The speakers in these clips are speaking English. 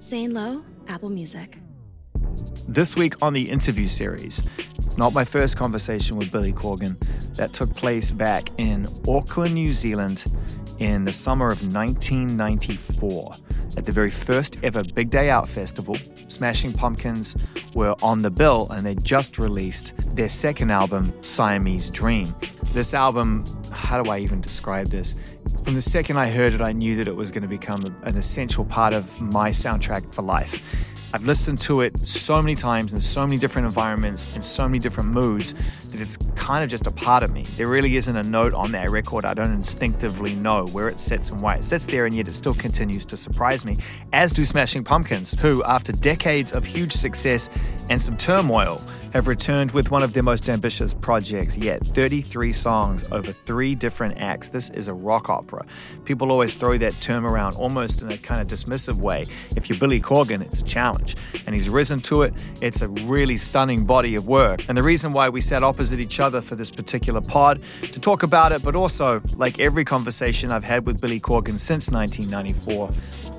Zane Lowe, Apple Music. This week on the interview series, it's not my first conversation with Billy Corgan. That took place back in Auckland, New Zealand in the summer of 1994 at the very first ever Big Day Out festival. Smashing Pumpkins were on the bill and they just released their second album, Siamese Dream. This album, how do I even describe this? From the second I heard it, I knew that it was going to become an essential part of my soundtrack for life. I've listened to it so many times in so many different environments in so many different moods that it's kind of just a part of me. There really isn't a note on that record I don't instinctively know where it sits and why it sits there, and yet it still continues to surprise me, as do Smashing Pumpkins, who, after decades of huge success and some turmoil, have returned with one of their most ambitious projects yet 33 songs over three different acts. This is a rock opera. People always throw that term around almost in a kind of dismissive way. If you're Billy Corgan, it's a challenge. And he's risen to it. It's a really stunning body of work. And the reason why we sat opposite each other for this particular pod to talk about it, but also, like every conversation I've had with Billy Corgan since 1994,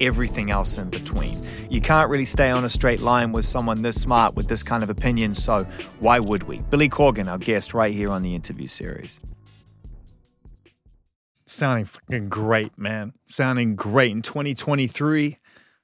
everything else in between. You can't really stay on a straight line with someone this smart with this kind of opinion, so why would we? Billy Corgan, our guest right here on the interview series. Sounding fucking great, man. Sounding great in 2023.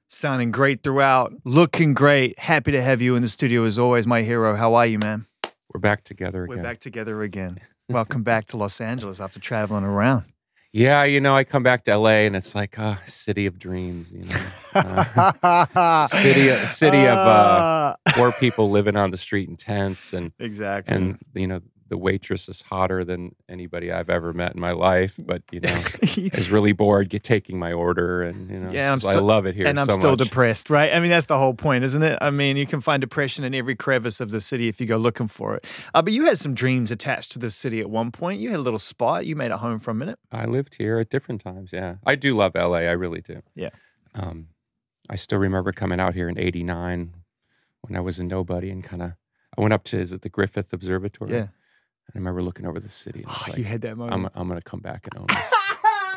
Sounding great throughout. Looking great. Happy to have you in the studio as always, my hero. How are you, man? We're back together again. We're back together again. Welcome back to Los Angeles after traveling around. Yeah, you know, I come back to LA and it's like a uh, city of dreams, you know. Uh, city city of uh, poor people living on the street in tents and exactly. And you know, the waitress is hotter than anybody I've ever met in my life, but you know, is really bored get taking my order, and you know, yeah, I'm still, I love it here, and I'm so still much. depressed, right? I mean, that's the whole point, isn't it? I mean, you can find depression in every crevice of the city if you go looking for it. Uh, but you had some dreams attached to the city at one point. You had a little spot. You made it home for a minute. I lived here at different times. Yeah, I do love LA. I really do. Yeah. Um, I still remember coming out here in '89 when I was a nobody and kind of. I went up to is it the Griffith Observatory? Yeah I remember looking over the city. And oh, like, you had that moment. I'm, I'm going to come back and own this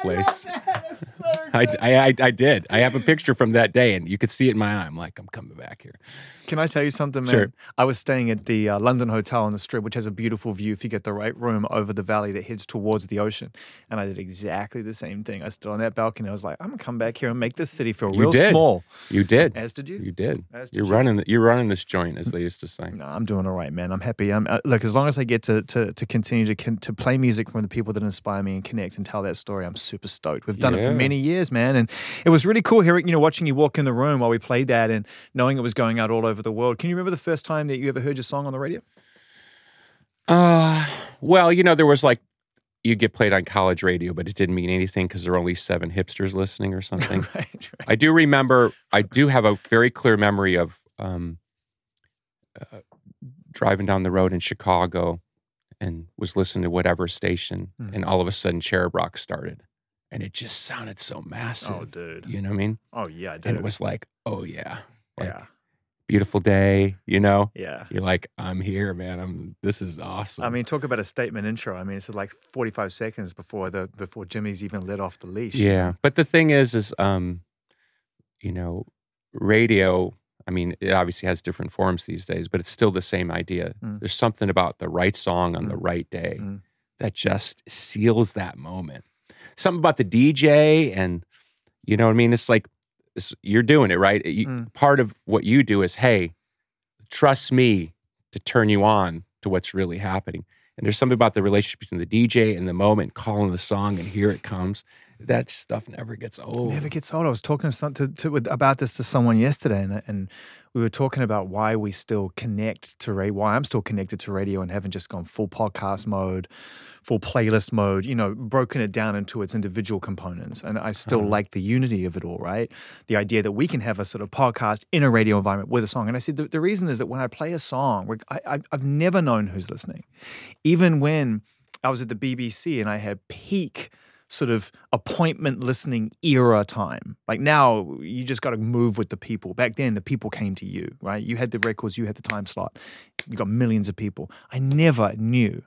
place. so I, I, I, did. I have a picture from that day, and you could see it in my eye. I'm like, I'm coming back here. Can I tell you something, man? Sure. I was staying at the uh, London Hotel on the Strip, which has a beautiful view if you get the right room over the valley that heads towards the ocean. And I did exactly the same thing. I stood on that balcony. I was like, I'm gonna come back here and make this city feel you real did. small. You did. As did you. You did. As did you're you. running. You're running this joint, as they used to say. No, I'm doing all right, man. I'm happy. I'm uh, look as long as I get to to, to continue to con- to play music from the people that inspire me and connect and tell that story. I'm super stoked. We've done yeah. it for many years, man, and it was really cool hearing you know watching you walk in the room while we played that and knowing it was going out all over the world. Can you remember the first time that you ever heard your song on the radio? Uh, well, you know, there was like you get played on college radio, but it didn't mean anything because there were only seven hipsters listening or something. right, right. I do remember. I do have a very clear memory of um, uh, driving down the road in Chicago and was listening to whatever station, mm-hmm. and all of a sudden Cherub Rock started, and it just sounded so massive. Oh, dude, you know what I mean? Oh yeah, dude. And it was like, oh yeah, like, yeah beautiful day, you know? Yeah. You're like, I'm here, man. I'm this is awesome. I mean, talk about a statement intro. I mean, it's like 45 seconds before the before Jimmy's even let off the leash. Yeah. But the thing is is um you know, radio, I mean, it obviously has different forms these days, but it's still the same idea. Mm. There's something about the right song on mm. the right day mm. that just seals that moment. Something about the DJ and you know what I mean? It's like you're doing it right. You, mm. Part of what you do is, hey, trust me to turn you on to what's really happening. And there's something about the relationship between the DJ and the moment, calling the song, and here it comes. That stuff never gets old. Never gets old. I was talking to, to, to, about this to someone yesterday, and, and we were talking about why we still connect to radio, why I'm still connected to radio and haven't just gone full podcast mode, full playlist mode, you know, broken it down into its individual components. And I still uh-huh. like the unity of it all, right? The idea that we can have a sort of podcast in a radio environment with a song. And I said, the, the reason is that when I play a song, I, I've never known who's listening. Even when I was at the BBC and I had peak sort of appointment listening era time. Like now, you just got to move with the people. Back then, the people came to you, right? You had the records, you had the time slot. You got millions of people. I never knew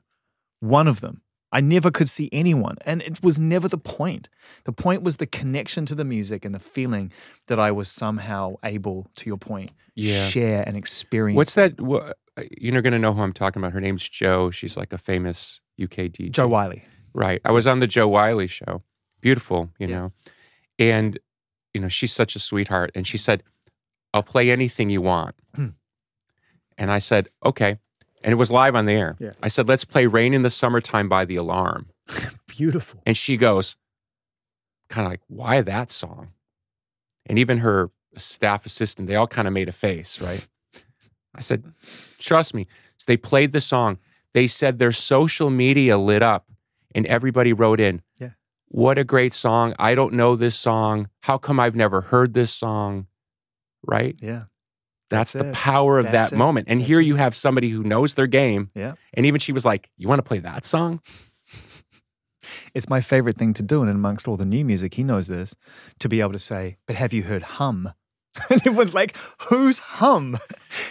one of them I never could see anyone. And it was never the point. The point was the connection to the music and the feeling that I was somehow able, to your point, Yeah. share and experience. What's that? wha- uh, You're going to know who I'm talking about. Her name's Jo. She's like a famous UK DJ. Jo Whiley. Right. I was on the Jo Whiley show. Beautiful, you Yeah. know. And, you know, she's such a sweetheart. And she said, I'll play anything you want. Hmm. and I said, okay. And it was live on the air. Yeah. I said, let's play Rain in the Summertime by The Alarm. Beautiful. And she goes, kind of like, why that song? And even her staff assistant, they all kind of made a face, right? I said, trust me. So they played the song. They said their social media lit up and everybody wrote in, Yeah. what a great song. I don't know this song. How come I've never heard this song? Right? Yeah. That's, That's the it. power of That's that it. moment. And That's here it. you have somebody who knows their game. Yeah. And even she was like, You want to play that song? It's my favorite thing to do. And amongst all the new music, he knows this, to be able to say, but have you heard hum? And everyone's like, who's hum?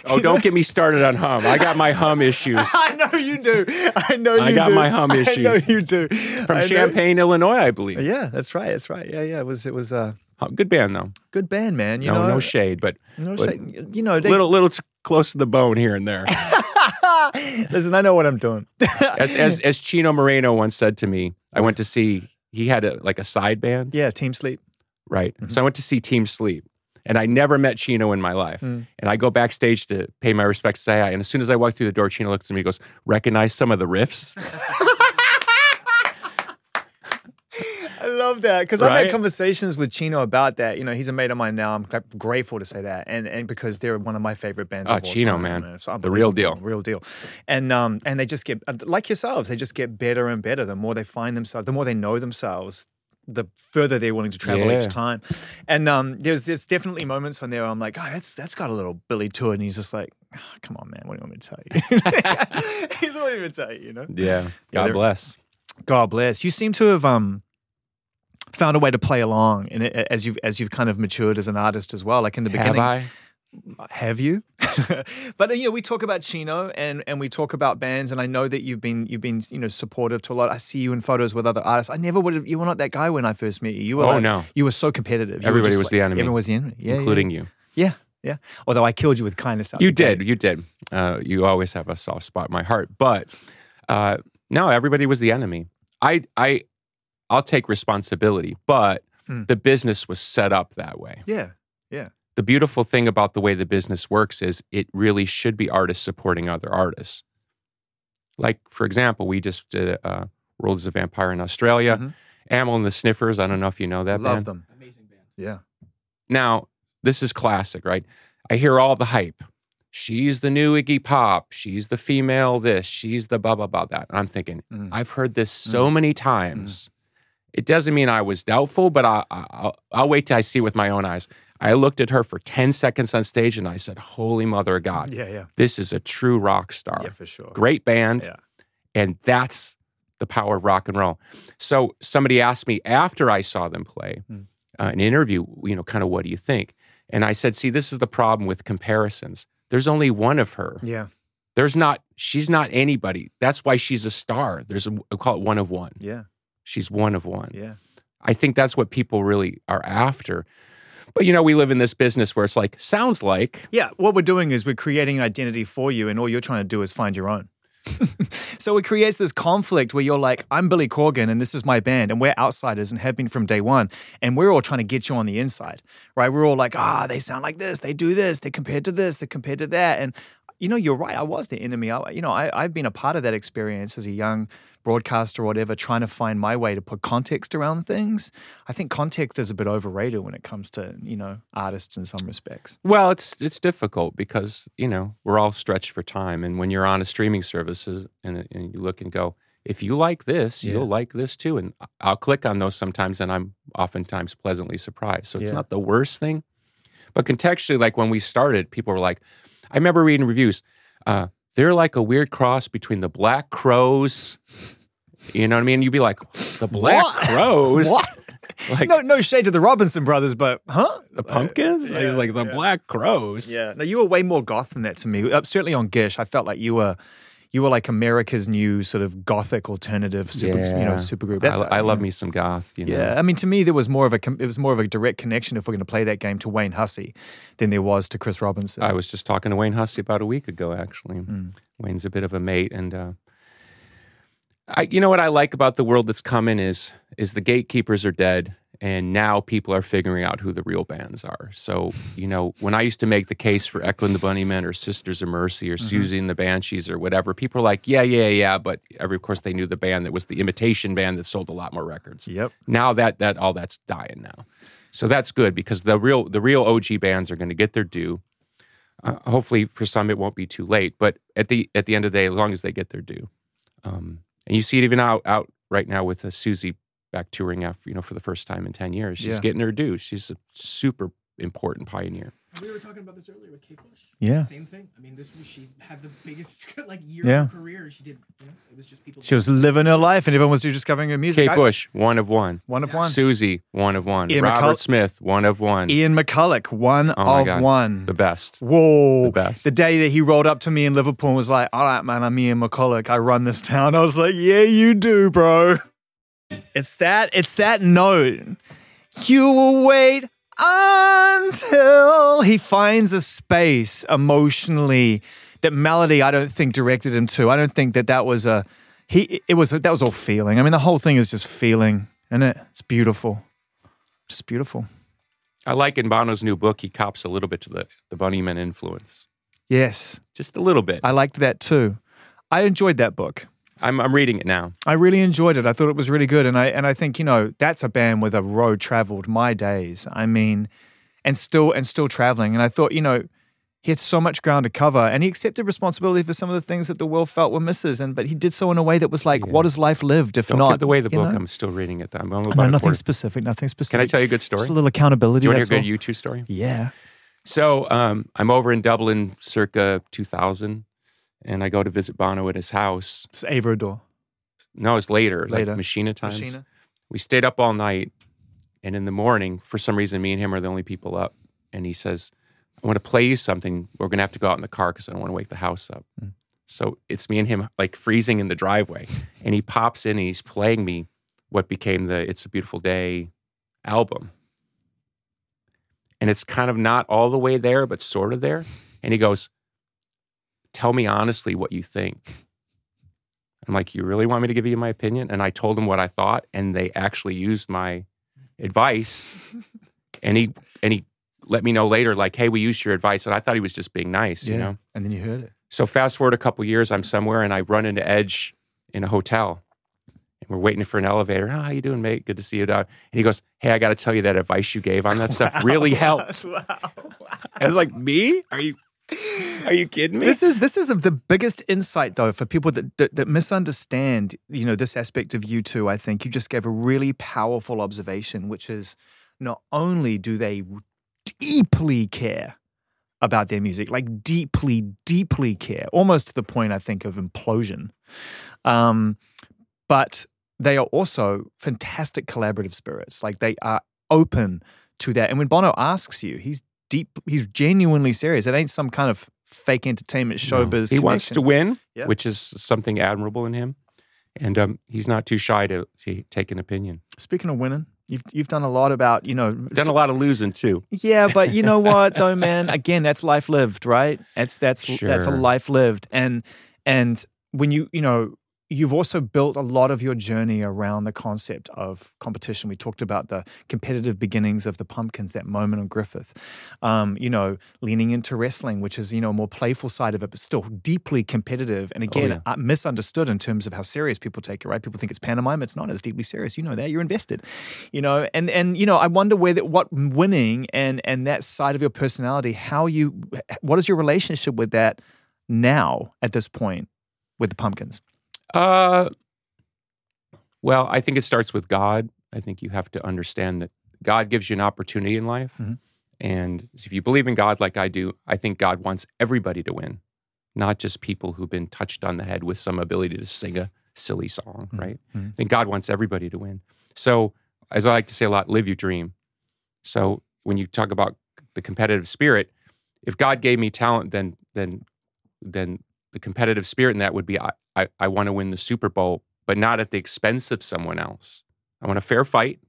Oh, don't get me started on hum. I got my hum issues. I know you do. I know you I got do. my hum I know issues. you do. From I know- Champaign, Illinois, I believe. Yeah, that's right. That's right. Yeah, yeah. It was it was a Hum- Good band though. good band, man. You no, know, no shade, but no but shade. You know, they, little little too close to the bone here and there. Listen, I know what I'm doing. As as as Chino Moreno once said to me, I went to see he had a like a side band, yeah, Team Sleep. right? Mm-hmm. So I went to see Team Sleep. And I never met Chino in my life. Mm. And I go backstage to pay my respects, say hi. And as soon as I walk through the door, Chino looks at me and goes, Recognize some of the riffs? I love that because I've had conversations with Chino about that. You know, he's a mate of mine now. I'm grateful to say that, and and because they're one of my favorite bands. Oh, of all Chino, time, man. It's The real deal. unbelievable, real deal. And um and they just get like yourselves. They just get better and better. The more they find themselves, the more they know themselves. The further they're willing to travel Yeah. each time, and um, there's there's definitely moments on there. I'm like, oh, that's that's got a little Billy to it, and he's just like, "Ah, come on, man, what do you want me to tell you? he's what do you want to tell you? You know? Yeah. Yeah, God they're- bless. God bless. You seem to have um found a way to play along in it as you've as you've kind of matured as an artist as well. Like in the Have beginning, I? Have you? but you know, we talk about Chino and and we talk about bands, and I know that you've been you've been you know supportive to a lot. I see you in photos with other artists. I never would have. You were not that guy when I first met you. You were Oh, like- no. you were so competitive. You Everybody was like- the enemy. Everyone was the enemy. Yeah, yeah, including you. Yeah, yeah. Although I killed you with kindness. You did. You did. Uh, you always have a soft spot in my heart. But uh, no, everybody was the enemy. I, I, I'll take responsibility, but Mm. the business was set up that way. Yeah, yeah. The beautiful thing about the way the business works is it really should be artists supporting other artists. Like, for example, we just did uh, World is a Vampire in Australia. Mhm. Amyl and the Sniffers. I don't know if you know that Love band. them. Amazing band. Yeah. Now, this is classic, right? I hear all the hype. She's the new Iggy Pop. She's the female this. She's the blah, blah, blah, that. And I'm thinking, Mm. I've heard this so many times. It doesn't mean I was doubtful, but I, I, I'll, I'll wait till I see it with my own eyes. I looked at her for 10 seconds on stage and I said, Holy Mother of God, Yeah, yeah. this is a true rock star. Yeah, for sure. Great band. Yeah. And that's the power of rock and roll. So somebody asked me after I saw them play, Mm. uh, an interview, you know, kind of what do you think? And I said, see, this is the problem with comparisons. There's only one of her. Yeah, There's not, she's not anybody. That's why she's a star. There's a, I call it one of one. yeah, She's one of one. yeah. I think that's what people really are after. But you know, we live in this business where it's like, sounds like, Yeah, what we're doing is we're creating an identity for you, and all you're trying to do is find your own. so it creates this conflict where you're like, I'm Billy Corgan and this is my band, and we're outsiders and have been from day one. And we're all trying to get you on the inside, right? We're all like, ah, they sound like this, they do this, they're compared to this, they're compared to that. And you know, you're right. I was the enemy. I, you know, I, I've been a part of that experience as a young broadcaster or whatever, trying to find my way to put context around things. I think context is a bit overrated when it comes to, you know, artists in some respects. Well, it's it's difficult because you know we're all stretched for time, and when you're on a streaming services and, and you look and go, if you like this, Yeah. you'll like this too, and I'll click on those sometimes, and I'm oftentimes pleasantly surprised. So it's Yeah. not the worst thing, but contextually, like when we started, people were like, I remember reading reviews. Uh, they're like a weird cross between the Black Crowes. You know what I mean? You'd be like, the Black What? Crowes, What? like no, no shade to the Robinson brothers, but huh? the pumpkins. yeah, I like the yeah. Black Crowes. Yeah, no, you were way more goth than that to me. Uh, certainly on Gish, I felt like you were, you were like America's new sort of gothic alternative super, you know, Yeah. supergroup. I, That's, I love you know. me some goth. You know? Yeah, I mean, to me, there was more of a it was more of a direct connection if we're going to play that game to Wayne Hussey than there was to Chris Robinson. I was just talking to Wayne Hussey about a week ago. Actually, Hmm. Wayne's a bit of a mate, and uh, I, you know what I like about the world that's coming is is the gatekeepers are dead, and now people are figuring out who the real bands are. So you know, when I used to make the case for Echo and the Bunnymen or Sisters of Mercy or Siouxsie and the Banshees or whatever, people are like, yeah, yeah, yeah, but every, of course they knew the band that was the imitation band that sold a lot more records. Yep. Now that that all that's dying now, so that's good because the real the real OG bands are going to get their due. Uh, hopefully, for some, it won't be too late. But at the at the end of the day, as long as they get their due, um, and you see it even out out right now with uh, Siouxsie back touring after you know for the first time in ten years, she's Yeah. getting her due. She's a super important pioneer. We were talking about this earlier with Kate Bush. Yeah. Same thing. I mean, this was she had the biggest like year Yeah. of her career. She did. You know, it was just people. She was living her life, and everyone was discovering her music. Kate I- Bush, one of one. one of one. Siouxsie, one of one. Ian Robert McCull- Smith, one of one. Ian McCulloch, one Oh of God. one. the best. Whoa. The best. The day that he rolled up to me in Liverpool and was like, all right, man, I'm Ian McCulloch. I run this town. I was like, yeah, you do, bro. It's that, it's that note. You will wait until he finds a space emotionally that melody I don't think directed him to. I don't think that that was a, he, it was, that was all feeling. I mean, the whole thing is just feeling, isn't it? It's beautiful. Just beautiful. I like in Bono's new book, he cops a little bit to the, the Bunnymen influence. Yes. Just a little bit. I liked that too. I enjoyed that book. I'm, I'm reading it now. I really enjoyed it. I thought it was really good, and I and I think you know that's a band with a road traveled. My days. I mean, and still and still traveling. And I thought you know he had so much ground to cover, and he accepted responsibility for some of the things that the world felt were misses. And but he did so in a way that was like, Yeah. what is life lived if Don't not? give away the book. know? I'm still reading it. I'm no, only about nothing specific. Nothing specific. Can I tell you a good story? Just a little accountability. Do you want to hear a all. good YouTube story? Yeah. So um, I'm over in Dublin circa 2000, and I go to visit Bono at his house. It's Avrodor. No, it's later, Later. like Machina times. Machina. We stayed up all night, and in the morning, for some reason, me and him are the only people up. And he says, "I want to play you something. We're gonna have to go out in the car because I don't want to wake the house up." Mm. So it's me and him like freezing in the driveway, and he pops in and he's playing me what became the "It's a Beautiful Day" album. And it's kind of not all the way there, but sort of there. And he goes, Tell me honestly what you think. I'm like, You really want me to give you my opinion? And I told him what I thought, and they actually used my advice. and he and he let me know later, like, hey, we used your advice. And I thought he was just being nice, you know? And then you heard it. So fast forward a couple years, I'm somewhere and I run into Edge in a hotel. And we're waiting for an elevator. Oh, how you doing, mate? Good to see you. Dog. And he goes, Hey, I got to tell you that advice you gave on that stuff really helped. Wow. I was like, Me? Are you are you kidding me? This is this is the biggest insight though for people that, that that misunderstand you know this aspect of you too. I think you just gave a really powerful observation, which is not only do they deeply care about their music, like deeply, deeply care, almost to the point I think of implosion, um, but they are also fantastic collaborative spirits. Like they are open to that. And when Bono asks you, he's deep, he's genuinely serious. It ain't some kind of fake entertainment No. showbiz. He wants to win, Yeah. which is something admirable in him. And um, he's not too shy to, to take an opinion. Speaking of winning, you've you've done a lot about you know. Done a lot of losing too. Yeah, but you know what though, man? Again, that's life lived, right? That's that's that's a life lived, and and when you you know you've also built a lot of your journey around the concept of competition. We talked about the competitive beginnings of the Pumpkins, that moment on Griffith. Um, you know, leaning into wrestling, which is you know a more playful side of it, but still deeply competitive. And again, yeah. uh, misunderstood in terms of how serious people take it. Right? People think it's pantomime. It's not. It's deeply serious. You know that. You're invested. You know, and and you know, I wonder where that what winning and and that side of your personality, how you, what is your relationship with that now at this point with the Pumpkins? Uh, well, I think it starts with God. I think you have to understand that God gives you an opportunity in life. Mhm. And if you believe in God like I do, I think God wants everybody to win, not just people who've been touched on the head with some ability to sing a silly song, right? Mhm. I think God wants everybody to win. So, as I like to say a lot, live your dream. So, when you talk about the competitive spirit, if God gave me talent, then then then the competitive spirit in that would be I, I, I want to win the Super Bowl, but not at the expense of someone else. I want a fair fight.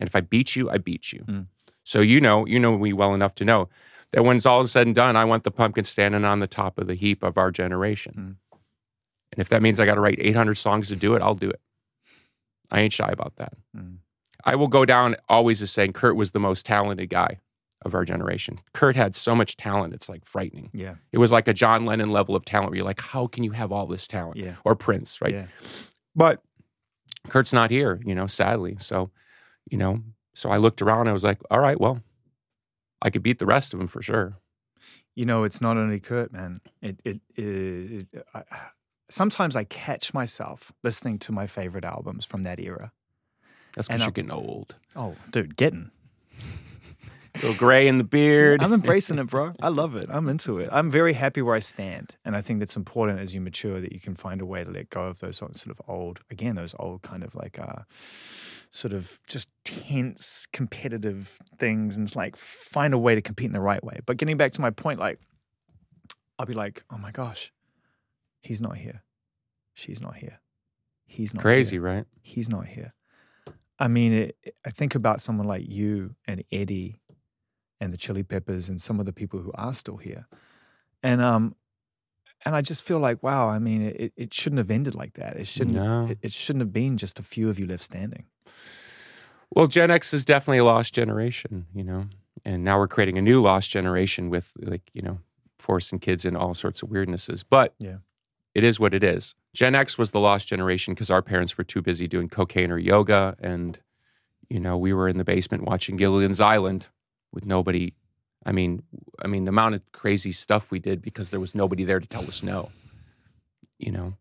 And if I beat you, I beat you. Mm. So you know, you know me well enough to know that when it's all said and done, I want the pumpkin standing on the top of the heap of our generation. Mm. And if that means I got to write 800 songs to do it, I'll do it. I ain't shy about that. Mm. I will go down always as saying Kurt was the most talented guy of our generation. Kurt had so much talent, it's like frightening. Yeah. It was like a John Lennon level of talent where you're like, how can you have all this talent? Yeah. Or Prince, right? Yeah. But Kurt's not here, you know, sadly. So, you know, so I looked around I was like, all right, well, I could beat the rest of them for sure. You know, it's not only Kurt, man. It, it, it, it I, sometimes I catch myself listening to my favorite albums from that era. That's because you're getting old. Oh, dude, getting. A little gray in the beard. I'm embracing it, bro. I love it. I'm into it. I'm very happy where I stand. And I think that's important as you mature that you can find a way to let go of those sort of old, again, those old kind of like uh sort of just tense competitive things and it's like find a way to compete in the right way. But getting back to my point, like I'll be like, oh my gosh, he's not here. She's not here. He's not Crazy, here right? he's not here. I mean, it, I think about someone like you and Eddie and the Chili Peppers and some of the people who are still here, and um, and I just feel like, wow. I mean, it, it shouldn't have ended like that. It shouldn't. No. It, it shouldn't have been just a few of you left standing. Well, Gen X is definitely a lost generation, you know, and now we're creating a new lost generation with like, you know, forcing kids in all sorts of weirdnesses. But Yeah. it is what it is. Gen X was the lost generation because our parents were too busy doing cocaine or yoga. And, you know, we were in the basement watching Gilligan's Island with nobody. I mean, I mean, the amount of crazy stuff we did because there was nobody there to tell us no, you know.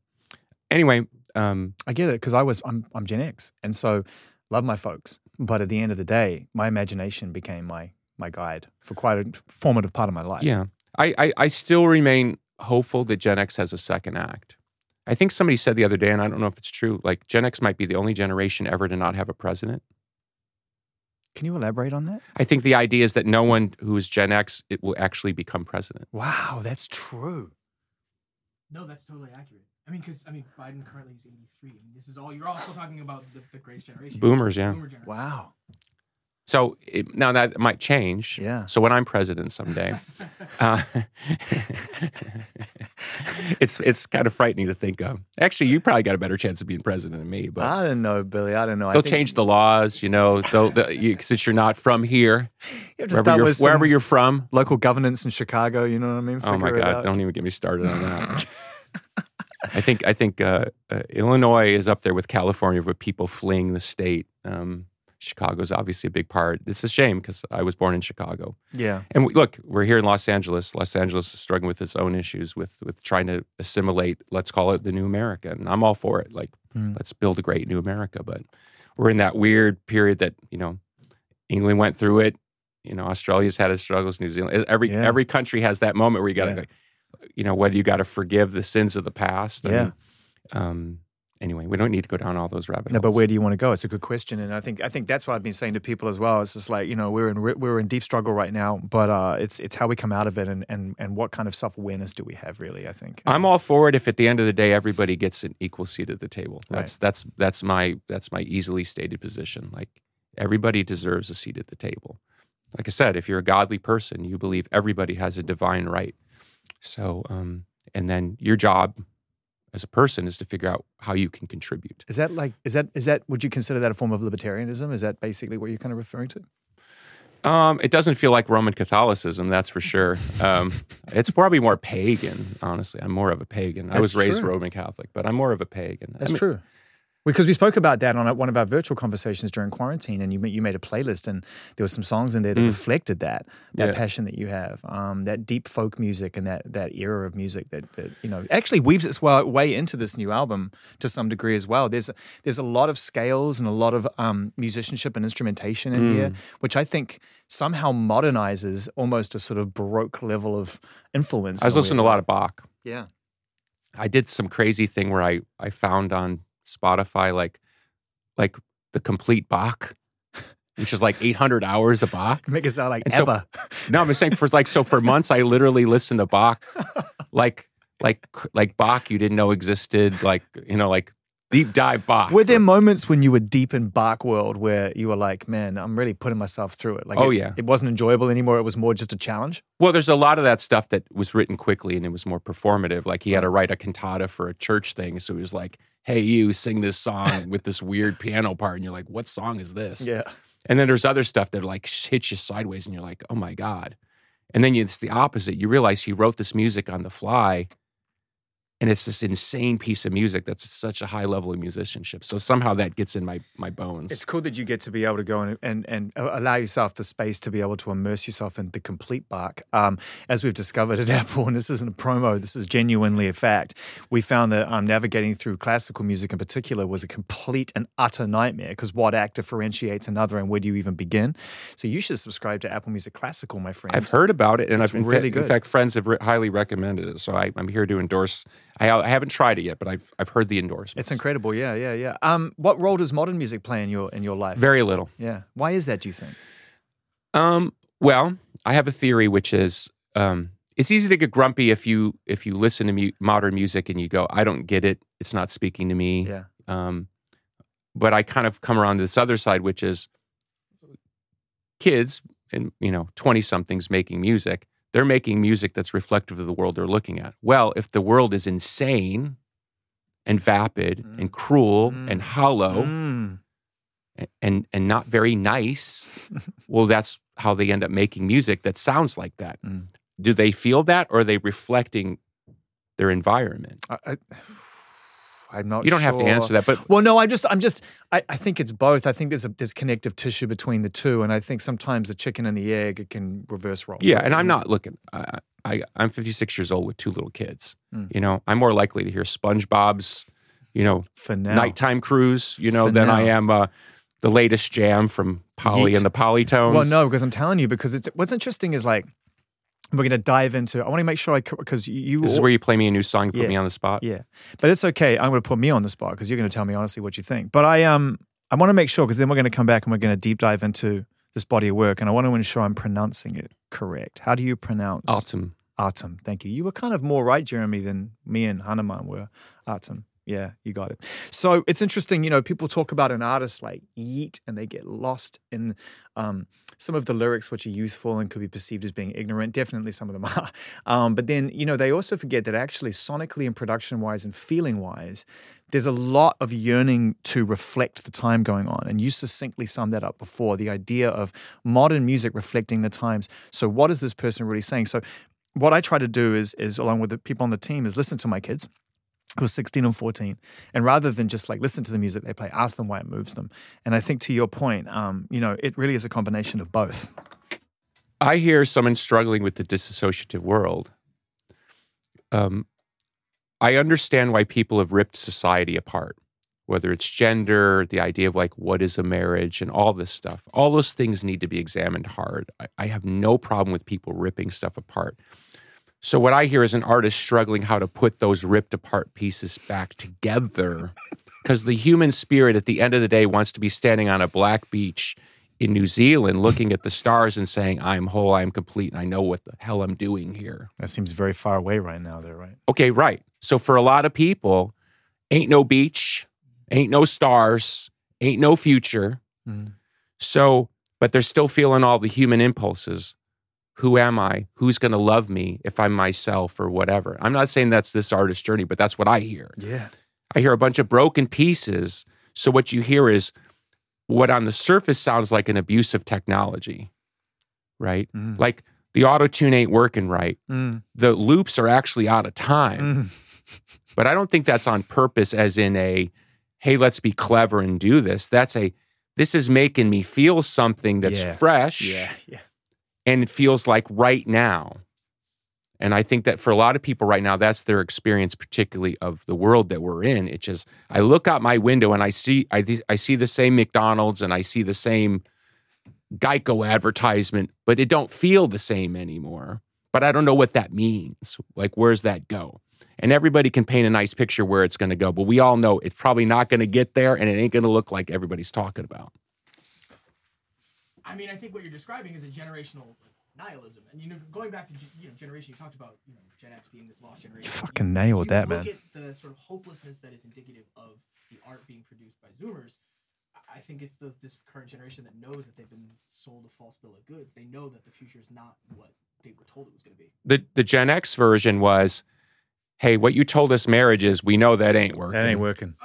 Anyway, um, I get it because I was I'm I'm Gen X, and so love my folks. But at the end of the day, my imagination became my my guide for quite a formative part of my life. Yeah. I, I, I still remain hopeful that Gen X has a second act. I think somebody said the other day, and I don't know if it's true, like Gen X might be the only generation ever to not have a president. Can you elaborate on that? I think the idea is that no one who is Gen X it will actually become president. Wow, that's true. No, that's totally accurate. I mean, because I mean, Biden currently is 83. I mean, this is all you're also talking about the, the greatest generation. Boomers, yeah. Boomer generation. Wow. So it, now that might change. Yeah. So when I'm president someday, uh, it's it's kind of frightening to think of. Actually, you probably got a better chance of being president than me, but I don't know, Billy. I don't know. They'll think change the laws. You know, they'll, the you, since you're not from here, You wherever you're, wherever you're from. local governance in Chicago. You know what I mean? Oh my God! Don't even get me started on that. I think I think uh, uh, Illinois is up there with California with people fleeing the state. Um, Chicago's obviously a big part. It's a shame because I was born in Chicago, Yeah. and we, look, we're here in Los Angeles. Los Angeles is struggling with its own issues with with trying to assimilate. Let's call it the new America, and I'm all for it. Like, Mm. let's build a great new America. But we're in that weird period that you know, England went through it. You know, Australia's had its struggles. New Zealand, every Yeah. every country has that moment where you got to, Yeah. you know, whether you got to forgive the sins of the past. I Yeah. um. Anyway, we don't need to go down all those rabbit No, holes. but where do you want to go? It's a good question, and I think I think that's what I've been saying to people as well. It's just like you know we're in we're in deep struggle right now, but uh, it's it's how we come out of it, and and and what kind of self awareness do we have really? I think I'm all for it if at the end of the day everybody gets an equal seat at the table. Right. That's that's that's my that's my easily stated position. Like everybody deserves a seat at the table. Like I said, if you're a godly person, you believe everybody has a divine right. So, um, and then your job as a person is to figure out how you can contribute. Is that like is that is that would you consider that a form of libertarianism? Is that basically what you're kind of referring to? Um, it doesn't feel like Roman Catholicism, that's for sure. Um, it's probably more pagan, honestly. I'm more of a pagan. I was raised true. Roman Catholic, but I'm more of a pagan. I That's mean, true. Because we spoke about that on one of our virtual conversations during quarantine, and you you made a playlist, and there were some songs in there that Mm. reflected that that Yeah. passion that you have, um, that deep folk music, and that that era of music that, that you know actually weaves its way into this new album to some degree as well. There's a, there's a lot of scales and a lot of um, musicianship and instrumentation in here, Mm. which I think somehow modernizes almost a sort of baroque level of influence. I was listening to a lot of Bach. yeah. I did some crazy thing where I I found on Spotify like like the complete Bach, which is like 800 hours of Bach. Make it sound like And so- No, I'm just saying for like so for months I literally listened to Bach like like like Bach you didn't know existed, like you know, like deep dive Bach. Were there moments when you were deep in Bach world where you were like, man, I'm really putting myself through it? Like, Oh, it, yeah. it wasn't enjoyable anymore. It was more just a challenge. Well, there's a lot of that stuff that was written quickly and it was more performative. Like he had to write a cantata for a church thing, so he was like, "Hey, you sing this song with this weird piano part," and you're like, "What song is this?" Yeah. And then there's other stuff that like hits you sideways, and you're like, "Oh my god!" And then it's the opposite. You realize he wrote this music on the fly, and it's this insane piece of music that's such a high level of musicianship. So somehow that gets in my my bones. It's cool that you get to be able to go and, and, and allow yourself the space to be able to immerse yourself in the complete Bach. Um, as we've discovered at Apple, and this isn't a promo, this is genuinely a fact, we found that um, navigating through classical music in particular was a complete and utter nightmare because what act differentiates another and where do you even begin? So you should subscribe to Apple Music Classical, my friend. I've heard about it, and It's I've in, really fa- good. in fact, friends have re- highly recommended it. So I, I'm here to endorse. I, I haven't tried it yet, but I've I've heard the endorsements. It's incredible, yeah, yeah, yeah. Um, what role does modern music play in your in your life? Very little. yeah. Why is that? Do you think? Um, well, I have a theory, which is um, it's easy to get grumpy if you if you listen to mu- modern music and you go, I don't get it. It's not speaking to me. Yeah. Um, but I kind of come around to this other side, which is kids and you know twenty somethings making music. They're making music that's reflective of the world they're looking at. Well, if the world is insane and vapid Mm. and cruel Mm. and hollow Mm. and and not very nice, well, that's how they end up making music that sounds like that. Mm. Do they feel that, or are they reflecting their environment? I, I, I'm not. You don't have to answer that, but Well, no, I just, I'm just, I, I think it's both. I think there's a there's connective tissue between the two, and I think sometimes the chicken and the egg it can reverse roles. yeah. And I'm not looking. I, I I'm 56 years old with two little kids. Mm. You know, I'm more likely to hear SpongeBob's, you know, for now. nighttime cruise. You know, For than I am uh, the latest jam from Polly and the Polytones. Well, no, because I'm telling you, because it's what's interesting is like we're going to dive into. it. I want to make sure I because you. This is where you play me a new song, put Yeah. me on the spot. Yeah, but it's okay. I'm going to put me on the spot because you're going to tell me honestly what you think. But I um I want to make sure because then we're going to come back and we're going to deep dive into this body of work, and I want to ensure I'm pronouncing it correct. How do you pronounce Autumn. Artem? Thank you. You were kind of more right, Jeremy, than me and Hanuman were. Artem. Yeah, you got it. So it's interesting, you know, people talk about an artist like Yeat and they get lost in um, some of the lyrics which are youthful and could be perceived as being ignorant. Definitely some of them are. Um, but then, you know, they also forget that actually sonically and production wise and feeling wise, there's a lot of yearning to reflect the time going on. And you succinctly summed that up before the idea of modern music reflecting the times. So, what is this person really saying? So, what I try to do is, is along with the people on the team, is listen to my kids who are 16 and 14 and rather than just like listen to the music they play ask them why it moves them and i think to your point um, you know it really is a combination of both I hear someone struggling with the disassociative world. Um, I understand why people have ripped society apart, whether it's gender, the idea of like what is a marriage, and all this stuff. All those things need to be examined hard. I, I have no problem with people ripping stuff apart. So, what I hear is an artist struggling how to put those ripped apart pieces back together. Because the human spirit at the end of the day wants to be standing on a black beach in New Zealand looking at the stars and saying, I'm whole, I'm complete, and I know what the hell I'm doing here. that seems very far away right now there right Okay, right. So for a lot of people, ain't no beach, ain't no stars, ain't no future. Mm. So, but they're still feeling all the human impulses. Who am I? Who's going to love me if I'm myself or whatever? I'm not saying that's this artist's journey, but that's what I hear. yeah I hear a bunch of broken pieces. So what you hear is what on the surface sounds like an abuse of technology, right? Mm. Like the auto tune ain't working right. Mm. The loops are actually out of time. Mm. But I don't think that's on purpose, as in a, hey, let's be clever and do this. That's a, this is making me feel something that's Yeah. fresh yeah yeah and it feels like right now. And I think that for a lot of people right now, that's their experience, particularly of the world that we're in. It's just I look out my window and I see I, I see the same McDonald's and I see the same Geico advertisement, but it don't feel the same anymore. But I don't know what that means. Like, where's that go? And everybody can paint a nice picture where it's going to go, but we all know it's probably not going to get there, and it ain't going to look like everybody's talking about. I mean, I think what you're describing is a generational nihilism. And you know, going back to you know generation, you talked about you know Gen X being this lost generation. You fucking nailed you that, look man. at the sort of hopelessness that is indicative of the art being produced by Zoomers. I- I think it's the this current generation that knows that they've been sold a false bill of goods. They know that the future is not what they were told it was going to be. The the Gen X version was, hey, what you told us marriage is, we know that ain't working. That ain't working.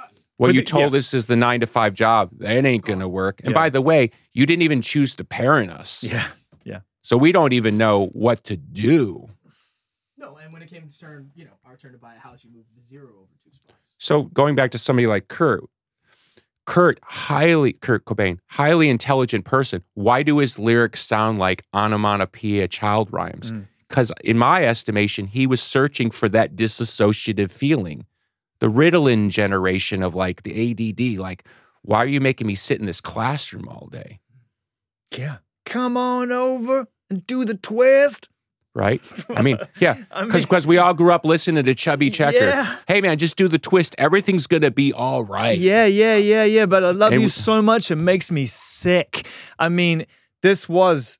What But you told yeah. us is the nine to five job. That ain't gonna work. And Yeah. by the way, you didn't even choose to parent us. Yeah. Yeah. So we don't even know what to do. No, and when it came to turn, you know, our turn to buy a house, you moved the zero over two spots. So going back to somebody like Kurt, Kurt, highly Kurt Cobain, highly intelligent person. Why do his lyrics sound like onomatopoeia child rhymes? Mm. Because in my estimation, he was searching for that disassociative feeling. The Ritalin generation of like the ADD, like, why are you making me sit in this classroom all day? Yeah. Come on over and do the twist. Right? I mean, yeah. I mean- Because we all grew up listening to Chubby Checker. Yeah. Hey man, just do the twist. Everything's gonna be all right. Yeah, yeah, yeah, yeah. But I love And you so much. It makes me sick. I mean, this was,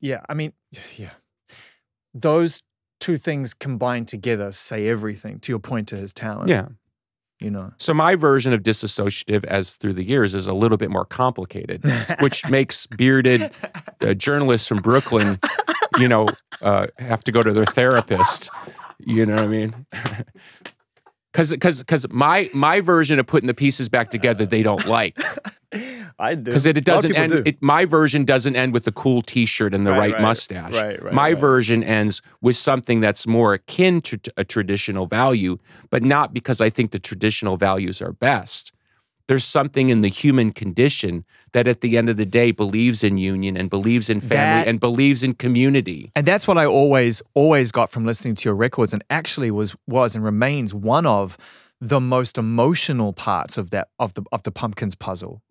yeah, I mean, yeah. Those two things combined together say everything to your point to his talent. Yeah. You know. So my version of disassociative, as through the years, is a little bit more complicated, which makes bearded uh, journalists from Brooklyn, you know, uh, have to go to their therapist. You know what I mean? Because because my my version of putting the pieces back together, they don't like I do. because it, it A lot of doesn't end. do. It, my version doesn't end with the cool T-shirt and the Right, right, right, mustache. right, right, my right. version ends with something that's more akin to a traditional value, but not because I think the traditional values are best. There's something in the human condition that, at the end of the day, believes in union and believes in family That- and believes in community. And that's what I always, always got from listening to your records, and actually was was and remains one of the most emotional parts of that of the of the pumpkins puzzle,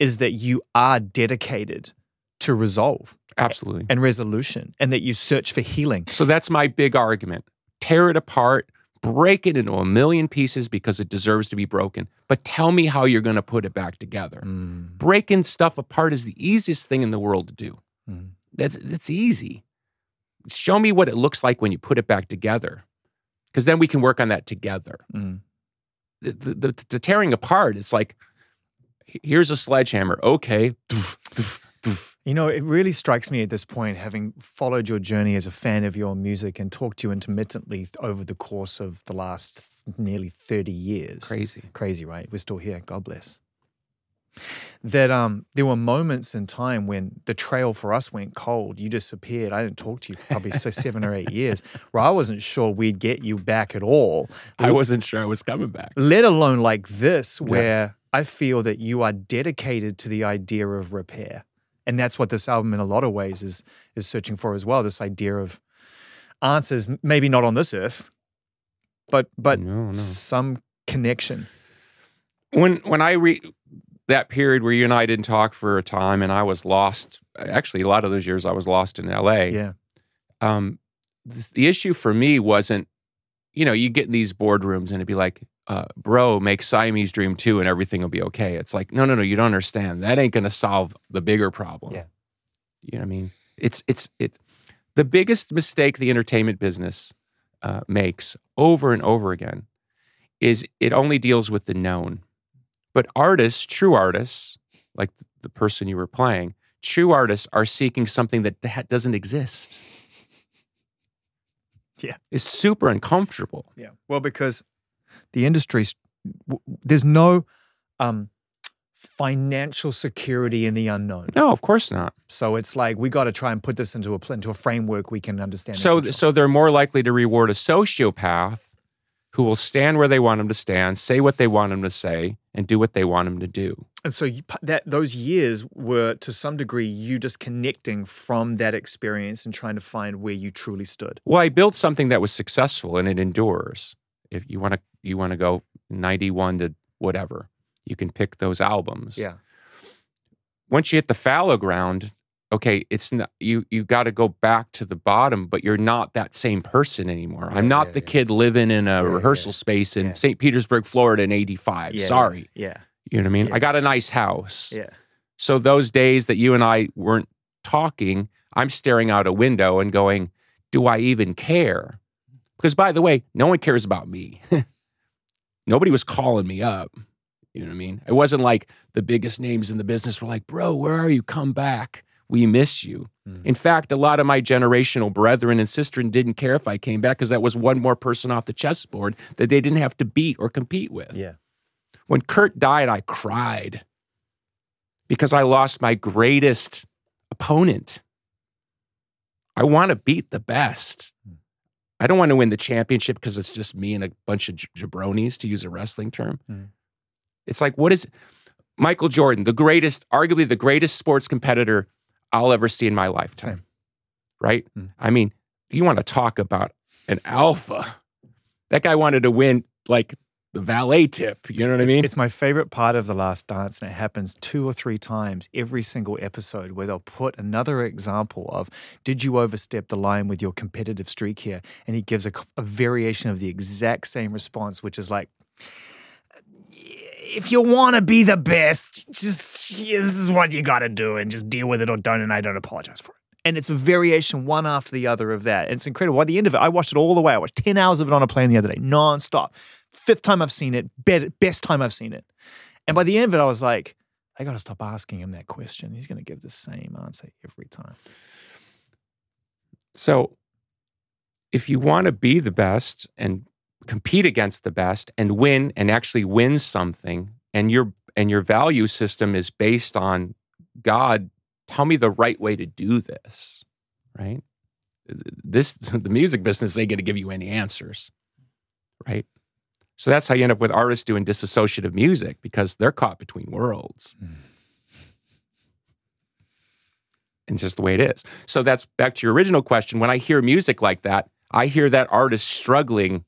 is that you are dedicated to resolve Absolutely. and resolution, and that you search for healing. So that's my big argument. Tear it apart, break it into a million pieces because it deserves to be broken. But tell me how you're going to put it back together. Mm. Breaking stuff apart is the easiest thing in the world to do. Mm. That's that's easy. Show me what it looks like when you put it back together. Because then we can work on that together. Mm. The, the, the, the tearing apart, it's like, here's a sledgehammer. Okay. You know, it really strikes me at this point, having followed your journey as a fan of your music and talked to you intermittently over the course of the last nearly 30 years. Crazy. Crazy, right? We're still here. God bless. That um, there were moments in time when the trail for us went cold. You disappeared. I didn't talk to you for probably six, seven or eight years, where I wasn't sure we'd get you back at all. I wasn't sure I was coming back. Let alone like this, where I feel that you are dedicated to the idea of repair. And that's what this album, in a lot of ways, is is searching for as well. This idea of answers, maybe not on this earth, but but No, no. some connection. when when I read that period where you and I didn't talk for a time and I was lost, actually a lot of those years I was lost in LA. Yeah. Um, the, the issue for me wasn't, you know, you get in these boardrooms and it'd be like, uh, bro, make Siamese Dream 2 and everything will be okay. It's like, no, no, no, you don't understand. That ain't gonna solve the bigger problem. Yeah. You know what I mean? It's it's it the biggest mistake the entertainment business uh, makes over and over again is it only deals with the known. But artists, true artists, like the person you were playing, true artists are seeking something that that doesn't exist. Yeah. It's super uncomfortable. Yeah. Well, because the industry's there's no um, financial security in the unknown. No, of course not. So it's like we got to try and put this into a into a framework we can understand. So, so they're more likely to reward a sociopath who will stand where they want them to stand, say what they want them to say, and do what they want them to do. and so you, that those years were to some degree you just connecting from that experience and trying to find where you truly stood. Well, I built something that was successful and it endures. If you want to, you want to go ninety-one to whatever, you can pick those albums. Yeah. Once you hit the fallow ground, okay, it's not you. You got to go back to the bottom, but you're not that same person anymore. I'm not yeah, the yeah. kid living in a rehearsal yeah, space in. St. Petersburg, Florida, in '85. Sorry, Yeah. you know what I mean. I got a nice house. Yeah. So those days that you and I weren't talking, I'm staring out a window and going, do I even care? Because by the way, no one cares about me. Nobody was calling me up. You know what I mean? It wasn't like the biggest names in the business were like, bro, where are you? Come back. We miss you. Mm. In fact, a lot of my generational brethren and sistren didn't care if I came back because that was one more person off the chessboard that they didn't have to beat or compete with. Yeah. When Kurt died, I cried because I lost my greatest opponent. I want to beat the best. Mm. I don't want to win the championship because it's just me and a bunch of jabronis, to use a wrestling term. Mm. It's like, what is Michael Jordan, the greatest, arguably the greatest sports competitor I'll ever see in my lifetime? Same. Right? Mm. I mean, you want to talk about an alpha. That guy wanted to win like the valet tip. You know what it's, I mean? It's my favorite part of The Last Dance, and it happens two or three times every single episode where they'll put another example of did you overstep the line with your competitive streak here? And he gives a, a variation of the exact same response, which is like, if you want to be the best, just this is what you got to do and just deal with it or don't. And I don't apologize for it. And it's a variation one after the other of that. And it's incredible. By the end of it, I watched it all the way. I watched 10 hours of it on a plane the other day, nonstop. Fifth time I've seen it, best time I've seen it. And by the end of it, I was like, I got to stop asking him that question. He's going to give the same answer every time. So, if you want to be the best and compete against the best and win and actually win something, and your and your value system is based on God, tell me the right way to do this, right? This the music business ain't going to give you any answers, right? So that's how you end up with artists doing disassociative music because they're caught between worlds. Mm. And just the way it is. So that's back to your original question. When I hear music like that, I hear that artist struggling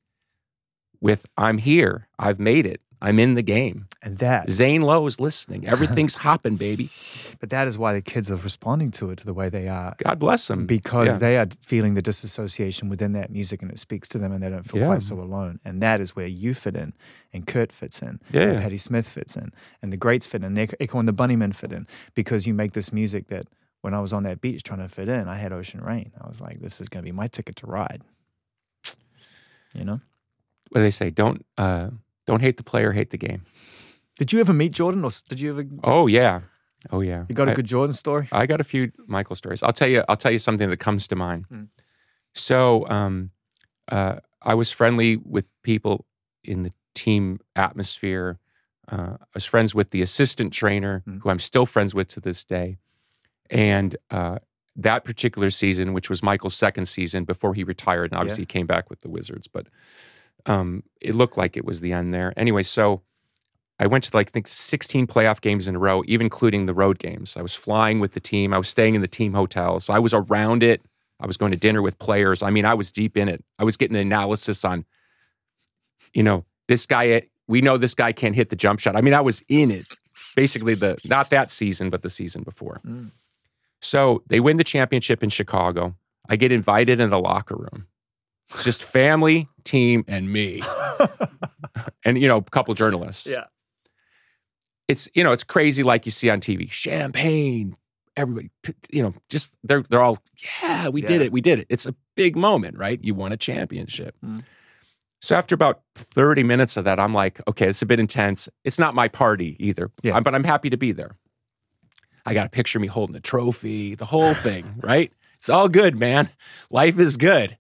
with, I'm here, I've made it, I'm in the game. And that Zane Lowe is listening. Everything's hopping, baby. But that is why the kids are responding to it the way they are. God bless them. Because yeah. they are feeling the disassociation within that music and it speaks to them and they don't feel yeah. quite so alone. And that is where you fit in and Kurt fits in yeah. and Patti Smith fits in and the greats fit in, Echo and the Bunnymen fit in because you make this music that when I was on that beach trying to fit in, I had Ocean Rain. I was like, this is going to be my ticket to ride. You know? What do they say? Don't uh, don't hate the player, hate the game. Did you ever meet Jordan, or did you ever? Oh yeah, oh yeah. You got a good Jordan story. I got a few Michael stories. I'll tell you. I'll tell you something that comes to mind. Mm. So, um, uh, I was friendly with people in the team atmosphere. Uh, I was friends with the assistant trainer, mm. who I'm still friends with to this day. And uh, that particular season, which was Michael's second season before he retired, and obviously yeah. he came back with the Wizards, but um, it looked like it was the end there. Anyway, so I went to like I think 16 playoff games in a row, even including the road games. I was flying with the team. I was staying in the team hotel, so I was around it. I was going to dinner with players. I mean, I was deep in it. I was getting the analysis on, you know, this guy. We know this guy can't hit the jump shot. I mean, I was in it. Basically, the not that season, but the season before. Mm. So they win the championship in Chicago. I get invited in the locker room. It's just family, team, and me, and you know, a couple journalists. Yeah, it's you know, it's crazy like you see on TV. Champagne, everybody, you know, just they're they're all yeah, we yeah. did it, we did it. It's a big moment, right? You won a championship. Mm. So after about 30 minutes of that, I'm like, okay, it's a bit intense. It's not my party either, yeah. but I'm happy to be there. I got a picture of me holding the trophy, the whole thing, right? It's all good, man. Life is good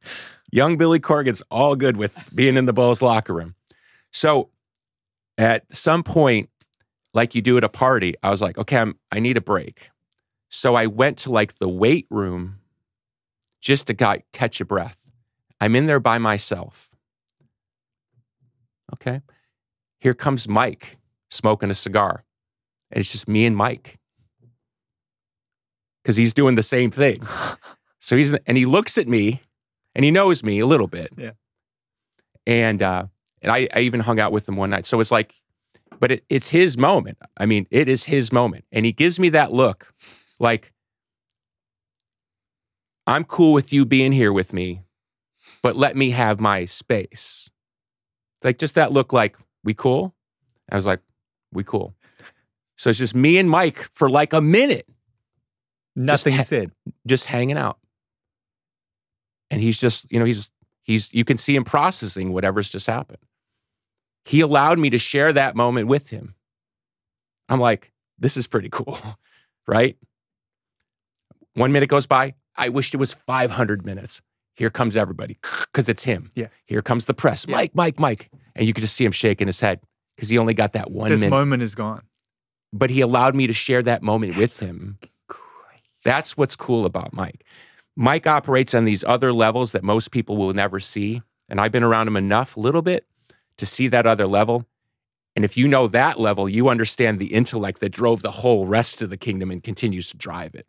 young Billy Corgan's all good with being in the Bulls locker room. So at some point, like you do at a party, I was like, okay, I'm, I need a break. So I went to like the weight room just to got, catch a breath. I'm in there by myself. Okay. Here comes Mike smoking a cigar. And it's just me and Mike because he's doing the same thing. So he's, and he looks at me and he knows me a little bit. Yeah. And uh, and I, I even hung out with him one night. So it's like, but it, it's his moment. I mean, it is his moment, and he gives me that look, like I'm cool with you being here with me, but let me have my space. Like just that look, like we cool. I was like, we cool. So it's just me and Mike for like a minute. Nothing ha- said. just hanging out. And he's just, you know, he's he's you can see him processing whatever's just happened. He allowed me to share that moment with him. I'm like, this is pretty cool, right? One minute goes by. I wished it was 500 minutes. Here comes everybody because it's him. Yeah. Here comes the press. Yeah. Mike, Mike, Mike. And you could just see him shaking his head because he only got that one this minute. moment is gone. but he allowed me to share that moment with him. That's what's cool about Mike. Mike operates on these other levels that most people will never see. And I've been around him enough, a little bit, to see that other level. And if you know that level, you understand the intellect that drove the whole rest of the kingdom and continues to drive it.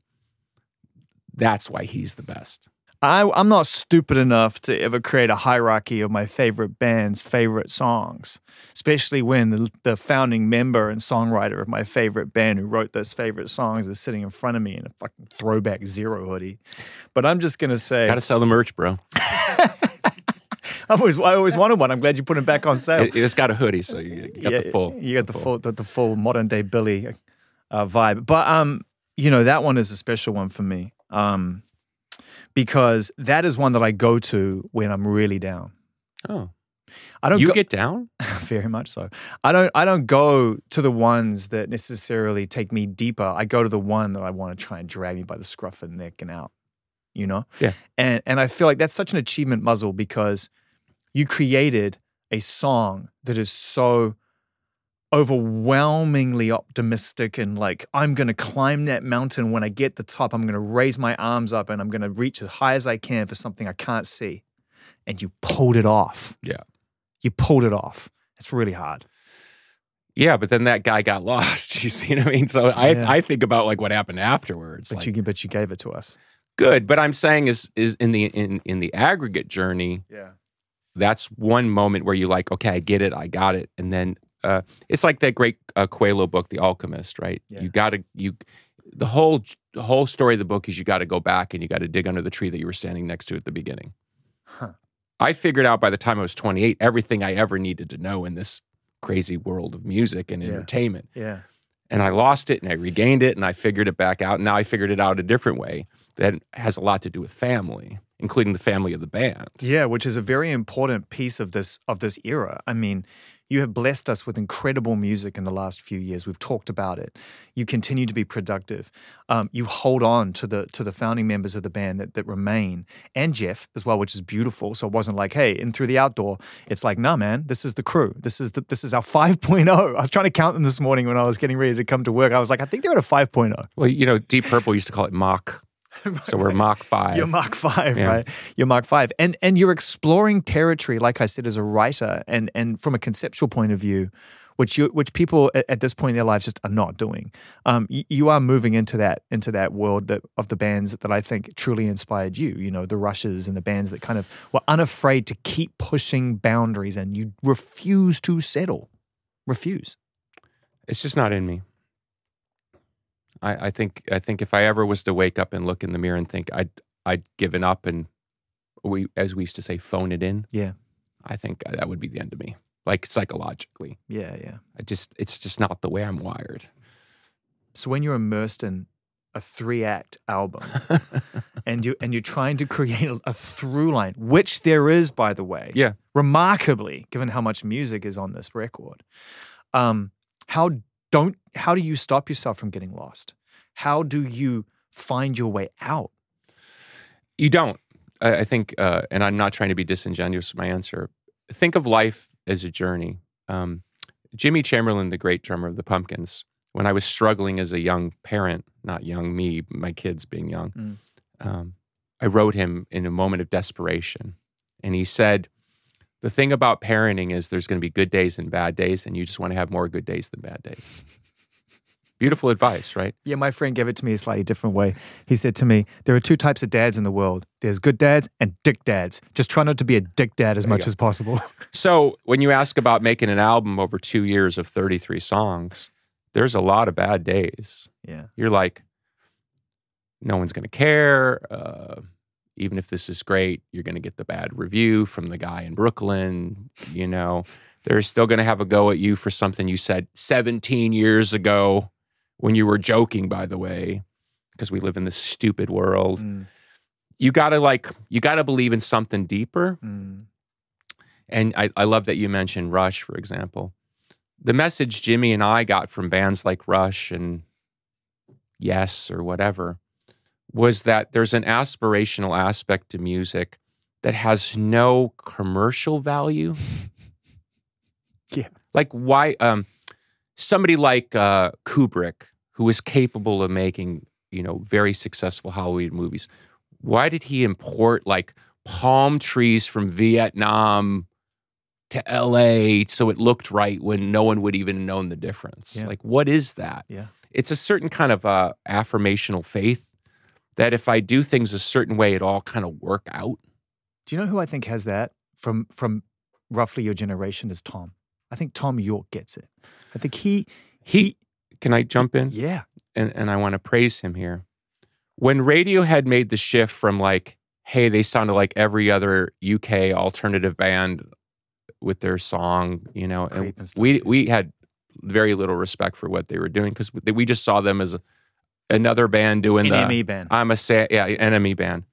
That's why he's the best. I, I'm not stupid enough to ever create a hierarchy of my favorite band's favorite songs, especially when the, the founding member and songwriter of my favorite band who wrote those favorite songs is sitting in front of me in a fucking throwback zero hoodie. But I'm just gonna say, Got to sell the merch, bro. I've always, I always wanted one. I'm glad you put it back on sale. It, has got a hoodie, so you, got Yeah, the full. You got the full, the, the full modern day Billy uh, vibe. But um, you know that one is a special one for me. Um, because that is one that I go to when I'm really down. Oh, I don't you go, get down? very much so. I don't I don't go to the ones that necessarily take me deeper. I go to the one that I want to try and drag me by the scruff of the neck and out. You know? Yeah. And and I feel like that's such an achievement muzzle because you created a song that is so overwhelmingly optimistic and like I'm going to climb that mountain when I get the top I'm going to raise my arms up and I'm going to reach as high as I can for something I can't see and you pulled it off Yeah. you pulled it off it's really hard Yeah, but then that guy got lost. You see what I mean? So I, Yeah. I think about like what happened afterwards. but like, you but you gave it to us good, but I'm saying is is in the in in the aggregate journey, yeah that's one moment where you like, okay, I get it, I got it, and then uh, it's like that great uh, Coelho book, The Alchemist, right? Yeah. You got to you the whole the whole story of the book is you got to go back and you got to dig under the tree that you were standing next to at the beginning. Huh. I figured out by the time I was 28 everything I ever needed to know in this crazy world of music and Yeah. entertainment. yeah And I lost it and I regained it and I figured it back out. And now I figured it out a different way that has a lot to do with family, including the family of the band. Yeah, which is a very important piece of this of this era. I mean, you have blessed us with incredible music in the last few years. We've talked about it. You continue to be productive. Um, you hold on to the to the founding members of the band that, that remain, and Jeff as well, which is beautiful. So it wasn't like, hey, in through the outdoor. It's like, nah, man, this is the crew. This is the this is our 5.0. I was trying to count them this morning when I was getting ready to come to work. I was like, I think they're at a 5.0. Well, you know, Deep Purple used to call it Mark. So we're Mark 5. You're Mark Five, Yeah. right? You're Mark Five, and and you're exploring territory, like I said, as a writer, and and from a conceptual point of view, which you which people at, at this point in their lives just are not doing. Um, you, you are moving into that into that world that of the bands that I think truly inspired you. You know, the Rushes and the bands that kind of were unafraid to keep pushing boundaries, and you refuse to settle, refuse. It's just not in me. I, I think I think if I ever was to wake up and look in the mirror and think I'd I'd given up and we as we used to say phone it in, Yeah, I think that would be the end of me. Like psychologically. yeah, yeah. I just it's just not the way I'm wired. So when you're immersed in a three act album and you and you're trying to create a, a through line, which there is, by the way, Yeah. remarkably, given how much music is on this record. Um, how don't how do you stop yourself from getting lost? How do you find your way out? You don't. I, I think, uh, and I'm not trying to be disingenuous with my answer. Think of life as a journey. Um, Jimmy Chamberlin, the great drummer of the Pumpkins, when I was struggling as a young parent, not young me, my kids being young, Mm. um, I wrote him in a moment of desperation. And he said, The thing about parenting is there's going to be good days and bad days, and you just want to have more good days than bad days. Beautiful advice, right? Yeah, my friend gave it to me a slightly different way. He said to me, There are two types of dads in the world there's good dads and dick dads. Just try not to be a dick dad as There much as possible. So when you ask about making an album over two years of 33 songs, there's a lot of bad days. yeah. You're like, no one's going to care. Uh, even if this is great, you're going to get the bad review from the guy in Brooklyn. You know, they're still going to have a go at you for something you said 17 years ago when you were joking, by the way, because we live in this stupid world. Mm. You gotta like you gotta believe in something deeper. Mm. And I, I love that you mentioned Rush, for example. The message Jimmy and I got from bands like Rush and Yes or whatever was that there's an aspirational aspect to music that has no commercial value. Yeah. Like why um somebody like uh Kubrick who was capable of making, you know, very successful Hollywood movies. Why did he import like palm trees from Vietnam to LA so it looked right when no one would even known the difference? Yeah. Like what is that? Yeah. It's a certain kind of uh affirmational faith that if I do things a certain way, it all kind of work out. Do you know who I think has that from from roughly your generation is Thom. I think Thom Yorke gets it. I think he He can I jump in? yeah. and, and I want to praise him here. When Radiohead made the shift from like, hey, they sounded like every other UK alternative band with their song, you know, and Creep and stuff, we yeah. we had very little respect for what they were doing because we, we just saw them as a, another band doing the NME band. I'm a sa- yeah enemy band,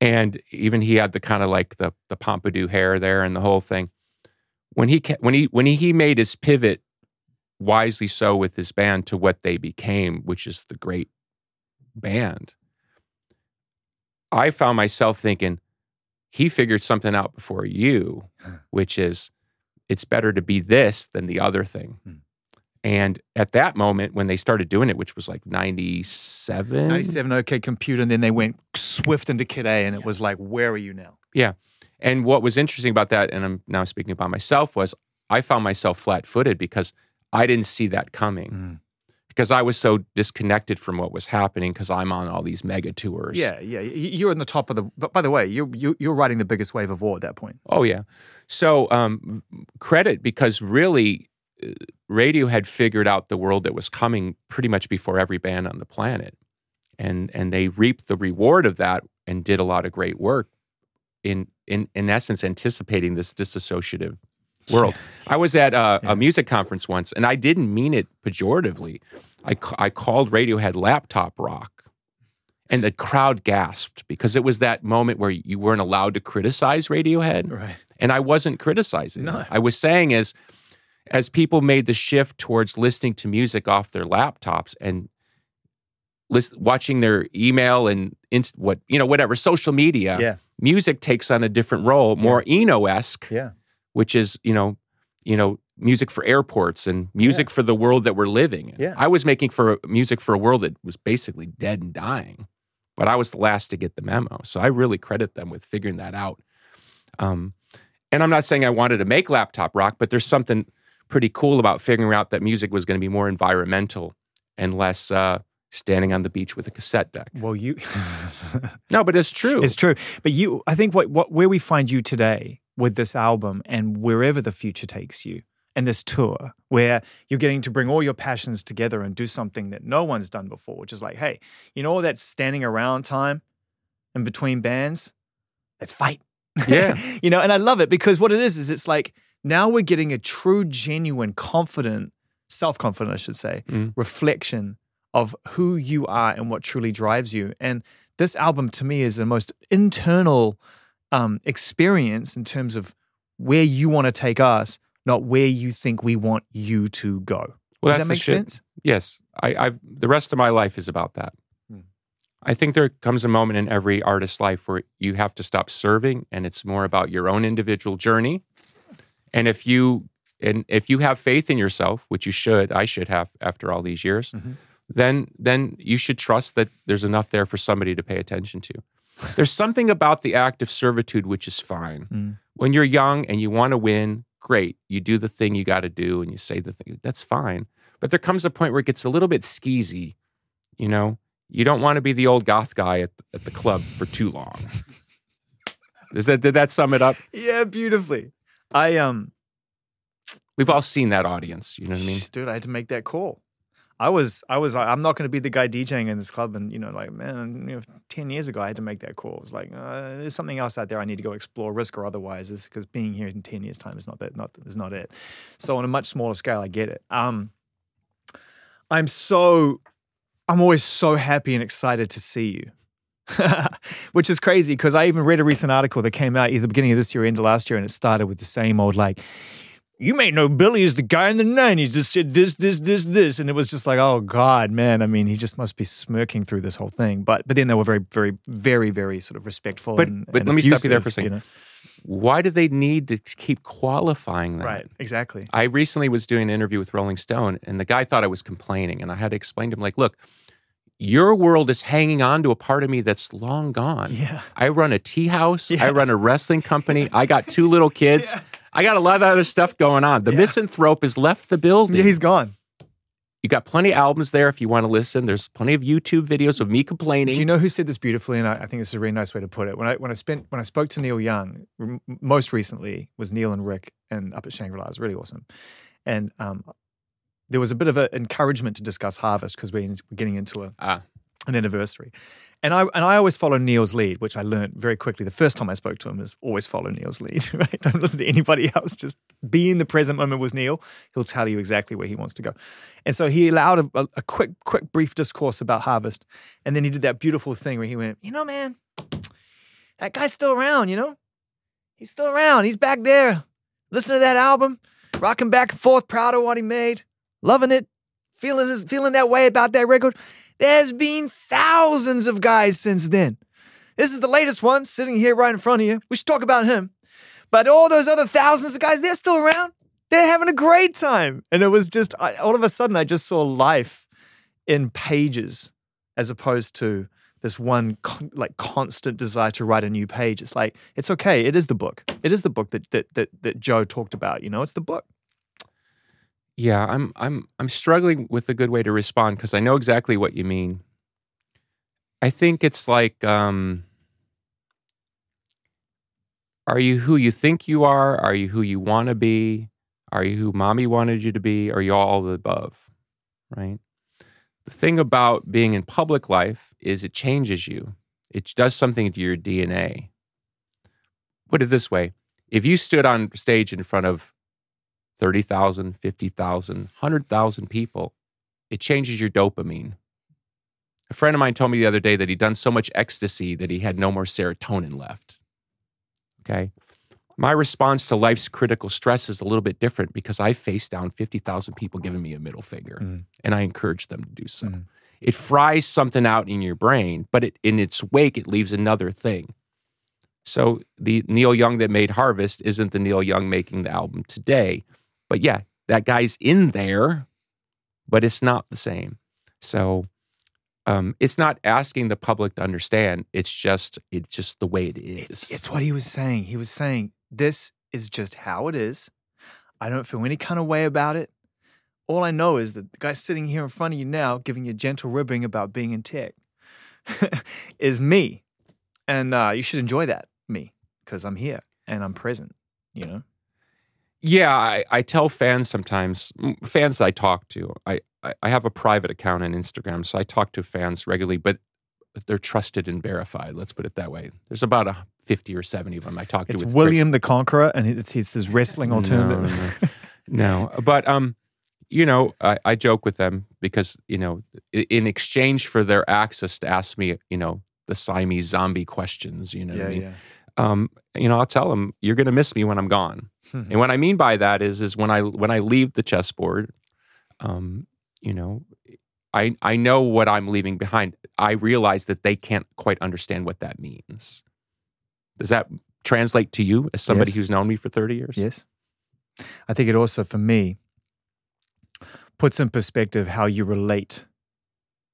and even he had the kind of like the the pompadour hair there and the whole thing. When he when he when he, he made his pivot, wisely so with his band to what they became, which is the great band. I found myself thinking he figured something out before you, which is it's better to be this than the other thing. Hmm. And at that moment, when they started doing it, which was like 97, 97 OK Computer, and then they went swift into Kid A, and it was like, where are you now? Yeah. And what was interesting about that, and I'm now speaking about myself, was I found myself flat footed because I didn't see that coming. Mm. Because I was so disconnected from what was happening because I'm on all these mega tours. Yeah, yeah. You're in the top of the. But by the way, you you you're riding the biggest wave of all at that point. Oh yeah. So um, credit because really, uh, Radiohead figured out the world that was coming pretty much before every band on the planet, and and they reaped the reward of that and did a lot of great work in in in essence anticipating this disassociative world. I was at a, a music conference once, and I didn't mean it pejoratively. I I called Radiohead laptop rock. And the crowd gasped because it was that moment where you weren't allowed to criticize Radiohead. Right. And I wasn't criticizing. No. it. I was saying is as people made the shift towards listening to music off their laptops and list, watching their email and inst, what you know whatever social media, Yeah. music takes on a different role, more Eno esque, Yeah. which is you know you know music for airports and music for the world that we're living in. Yeah. I was making for music for a world that was basically dead and dying, but I was the last to get the memo. So I really credit them with figuring that out. Um, and I'm not saying I wanted to make laptop rock, but there's something pretty cool about figuring out that music was going to be more environmental and less uh, standing on the beach with a cassette deck. Well, you. No, but it's true. It's true. But you, I think what, what where we find you today with this album and wherever the future takes you and this tour, where you're getting to bring all your passions together and do something that no one's done before, which is like, hey, you know all that standing around time in between bands? Let's fight. Yeah. you know, and I love it because what it is is it's like now we're getting a true, genuine, confident, self-confident, I should say, Mm. reflection of who you are and what truly drives you. And this album to me is the most internal um, experience in terms of where you want to take us, not where you think we want you to go. Well, Does that make sense? Yes, I, I've the rest of my life is about that. Hmm. I think there comes a moment in every artist's life where you have to stop serving, and it's more about your own individual journey. And if you and if you have faith in yourself, which you should, I should have after all these years, Mhm. then then you should trust that there's enough there for somebody to pay attention to. There's something about the act of servitude which is fine. Mm. When you're young and you want to win, great. You do the thing you got to do and you say the thing. That's fine. But there comes a point where it gets a little bit skeezy. You know, you don't want to be the old goth guy at, at the club for too long. Is that did that sum it up? Yeah, beautifully. I um We've all seen that audience. You know what I mean? Dude, I had to make that call. I was, I was, I'm not going to be the guy DJing in this club. And, you know, like, man, you know, 10 years ago, I had to make that call. It was like, uh, there's something else out there I need to go explore, risk or otherwise. Because being here in 10 years' time is not that, not, is not it. So on a much smaller scale, I get it. Um, I'm so I'm always so happy and excited to see you. Which is crazy because I even read a recent article that came out either beginning of this year or end of last year, and it started with the same old like, you may know Billy is the guy in the 90s that said this, this, this, this. And it was just like, oh God, man. I mean, he just must be smirking through this whole thing. But but then they were very, very, very, very sort of respectful. But, and, but and let me stop you there for a second. you know? Why do they need to keep qualifying that? Right, exactly. I recently was doing an interview with Rolling Stone, and the guy thought I was complaining, and I had to explain to him, like, look, your world is hanging on to a part of me that's long gone. Yeah. I run a tea house. Yeah. I run a wrestling company. I got two little kids. Yeah. I got a lot of other stuff going on. The Yeah. misanthrope has left the building. Yeah, he's gone. you got plenty of albums there if you want to listen. There's plenty of YouTube videos of me complaining. Do you know who said this beautifully? And I, I think this is a really nice way to put it. When I when I spent when I spoke to Neil Young, most recently was Neil and Rick, and up at Shangri La, it was really awesome. And um, there was a bit of an encouragement to discuss Harvest because we're, we're getting into a, Ah. an anniversary. And I and I always follow Neil's lead, which I learned very quickly. The first time I spoke to him is always follow Neil's lead. Right? Don't listen to anybody else. Just be in the present moment with Neil. He'll tell you exactly where he wants to go. And so he allowed a, a, a quick, quick, brief discourse about Harvest, and then he did that beautiful thing where he went, "You know, man, that guy's still around. You know, he's still around. He's back there. Listen to that album, rocking back and forth, proud of what he made, loving it, feeling this, feeling that way about that record." There's been thousands of guys since then. This is the latest one sitting here right in front of you. We should talk about him. But all those other thousands of guys, they're still around. They're having a great time. And it was just, I, all of a sudden, I just saw life in pages as opposed to this one con- like constant desire to write a new page. It's like, it's okay. It is the book. It is the book that, that, that, that Joe talked about. You know, it's the book. Yeah, I'm I'm I'm struggling with a good way to respond because I know exactly what you mean. I think it's like um are you who you think you are? Are you who you want to be? Are you who mommy wanted you to be? Are you all the above? Right? The thing about being in public life is it changes you. It does something to your DNA. Put it this way if you stood on stage in front of 30,000, 50,000, 100,000 people, it changes your dopamine. A friend of mine told me the other day that he'd done so much ecstasy that he had no more serotonin left. Okay. My response to life's critical stress is a little bit different because I faced down 50,000 people giving me a middle finger Mhm. and I encourage them to do so. Mhm. It fries something out in your brain, but it, in its wake, it leaves another thing. So the Neil Young that made Harvest isn't the Neil Young making the album today. But yeah, that guy's in there, but it's not the same. So um, it's not asking the public to understand. It's just it's just the way it is. It's, it's what he was saying. He was saying, this is just how it is. I don't feel any kind of way about it. All I know is that the guy sitting here in front of you now, giving you gentle ribbing about being in tech, is me. And uh, you should enjoy that, me, because I'm here and I'm present, you know? Yeah, I, I tell fans sometimes, fans I talk to, I, I, have a private account on Instagram, so I talk to fans regularly, but they're trusted and verified. Let's put it that way. There's about a 50 or 70 of them I talk It's to. It's William the Conqueror, and it's, it's his wrestling alternative. No, no. but um, you know, I, I joke with them because you know, in exchange for their access to ask me, you know, the Siamese zombie questions, you know, what yeah, I mean, yeah. Um, you know, I'll tell them you're going to miss me when I'm gone. Hmm. and what I mean by that is, is when I when I leave the chessboard, um, you know, I I know what I'm leaving behind. I realize that they can't quite understand what that means. Does that translate to you as somebody Yes. who's known me for 30 years? Yes. I think it also, for me, puts in perspective how you relate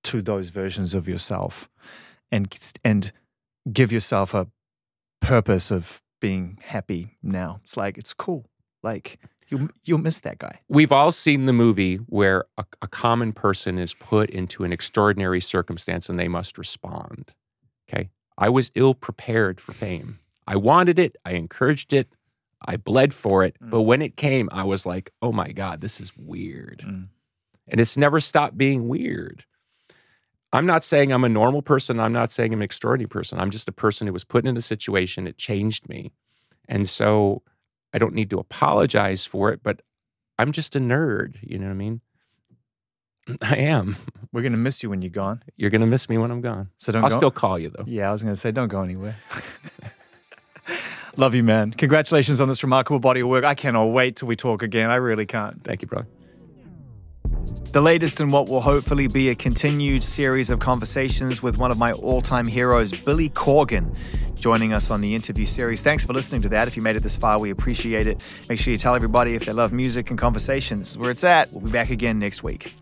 to those versions of yourself and, and give yourself a purpose of being happy now. It's like, it's cool. Like, you'll, you'll miss that guy. We've all seen the movie where a, a common person is put into an extraordinary circumstance and they must respond. Okay. I was ill prepared for fame. I wanted it. I encouraged it. I bled for it. But when it came, I was like, oh my God, this is weird. Mm. And it's never stopped being weird. I'm not saying I'm a normal person. I'm not saying I'm an extraordinary person. I'm just a person who was put in a situation. It changed me. And so I don't need to apologize for it, but I'm just a nerd. You know what I mean? I am. We're gonna miss you when you're gone. You're gonna miss me when I'm gone. So don't I'll go. still call you though. Yeah, I was gonna say don't go anywhere. Love you, man. Congratulations on this remarkable body of work. I cannot wait till we talk again. I really can't. Thank you, brother. The latest in what will hopefully be a continued series of conversations with one of my all time heroes, Billy Corgan, joining us on the interview series. Thanks for listening to that. If you made it this far, we appreciate it. Make sure you tell everybody if they love music and conversation, this is where it's at. We'll be back again next week.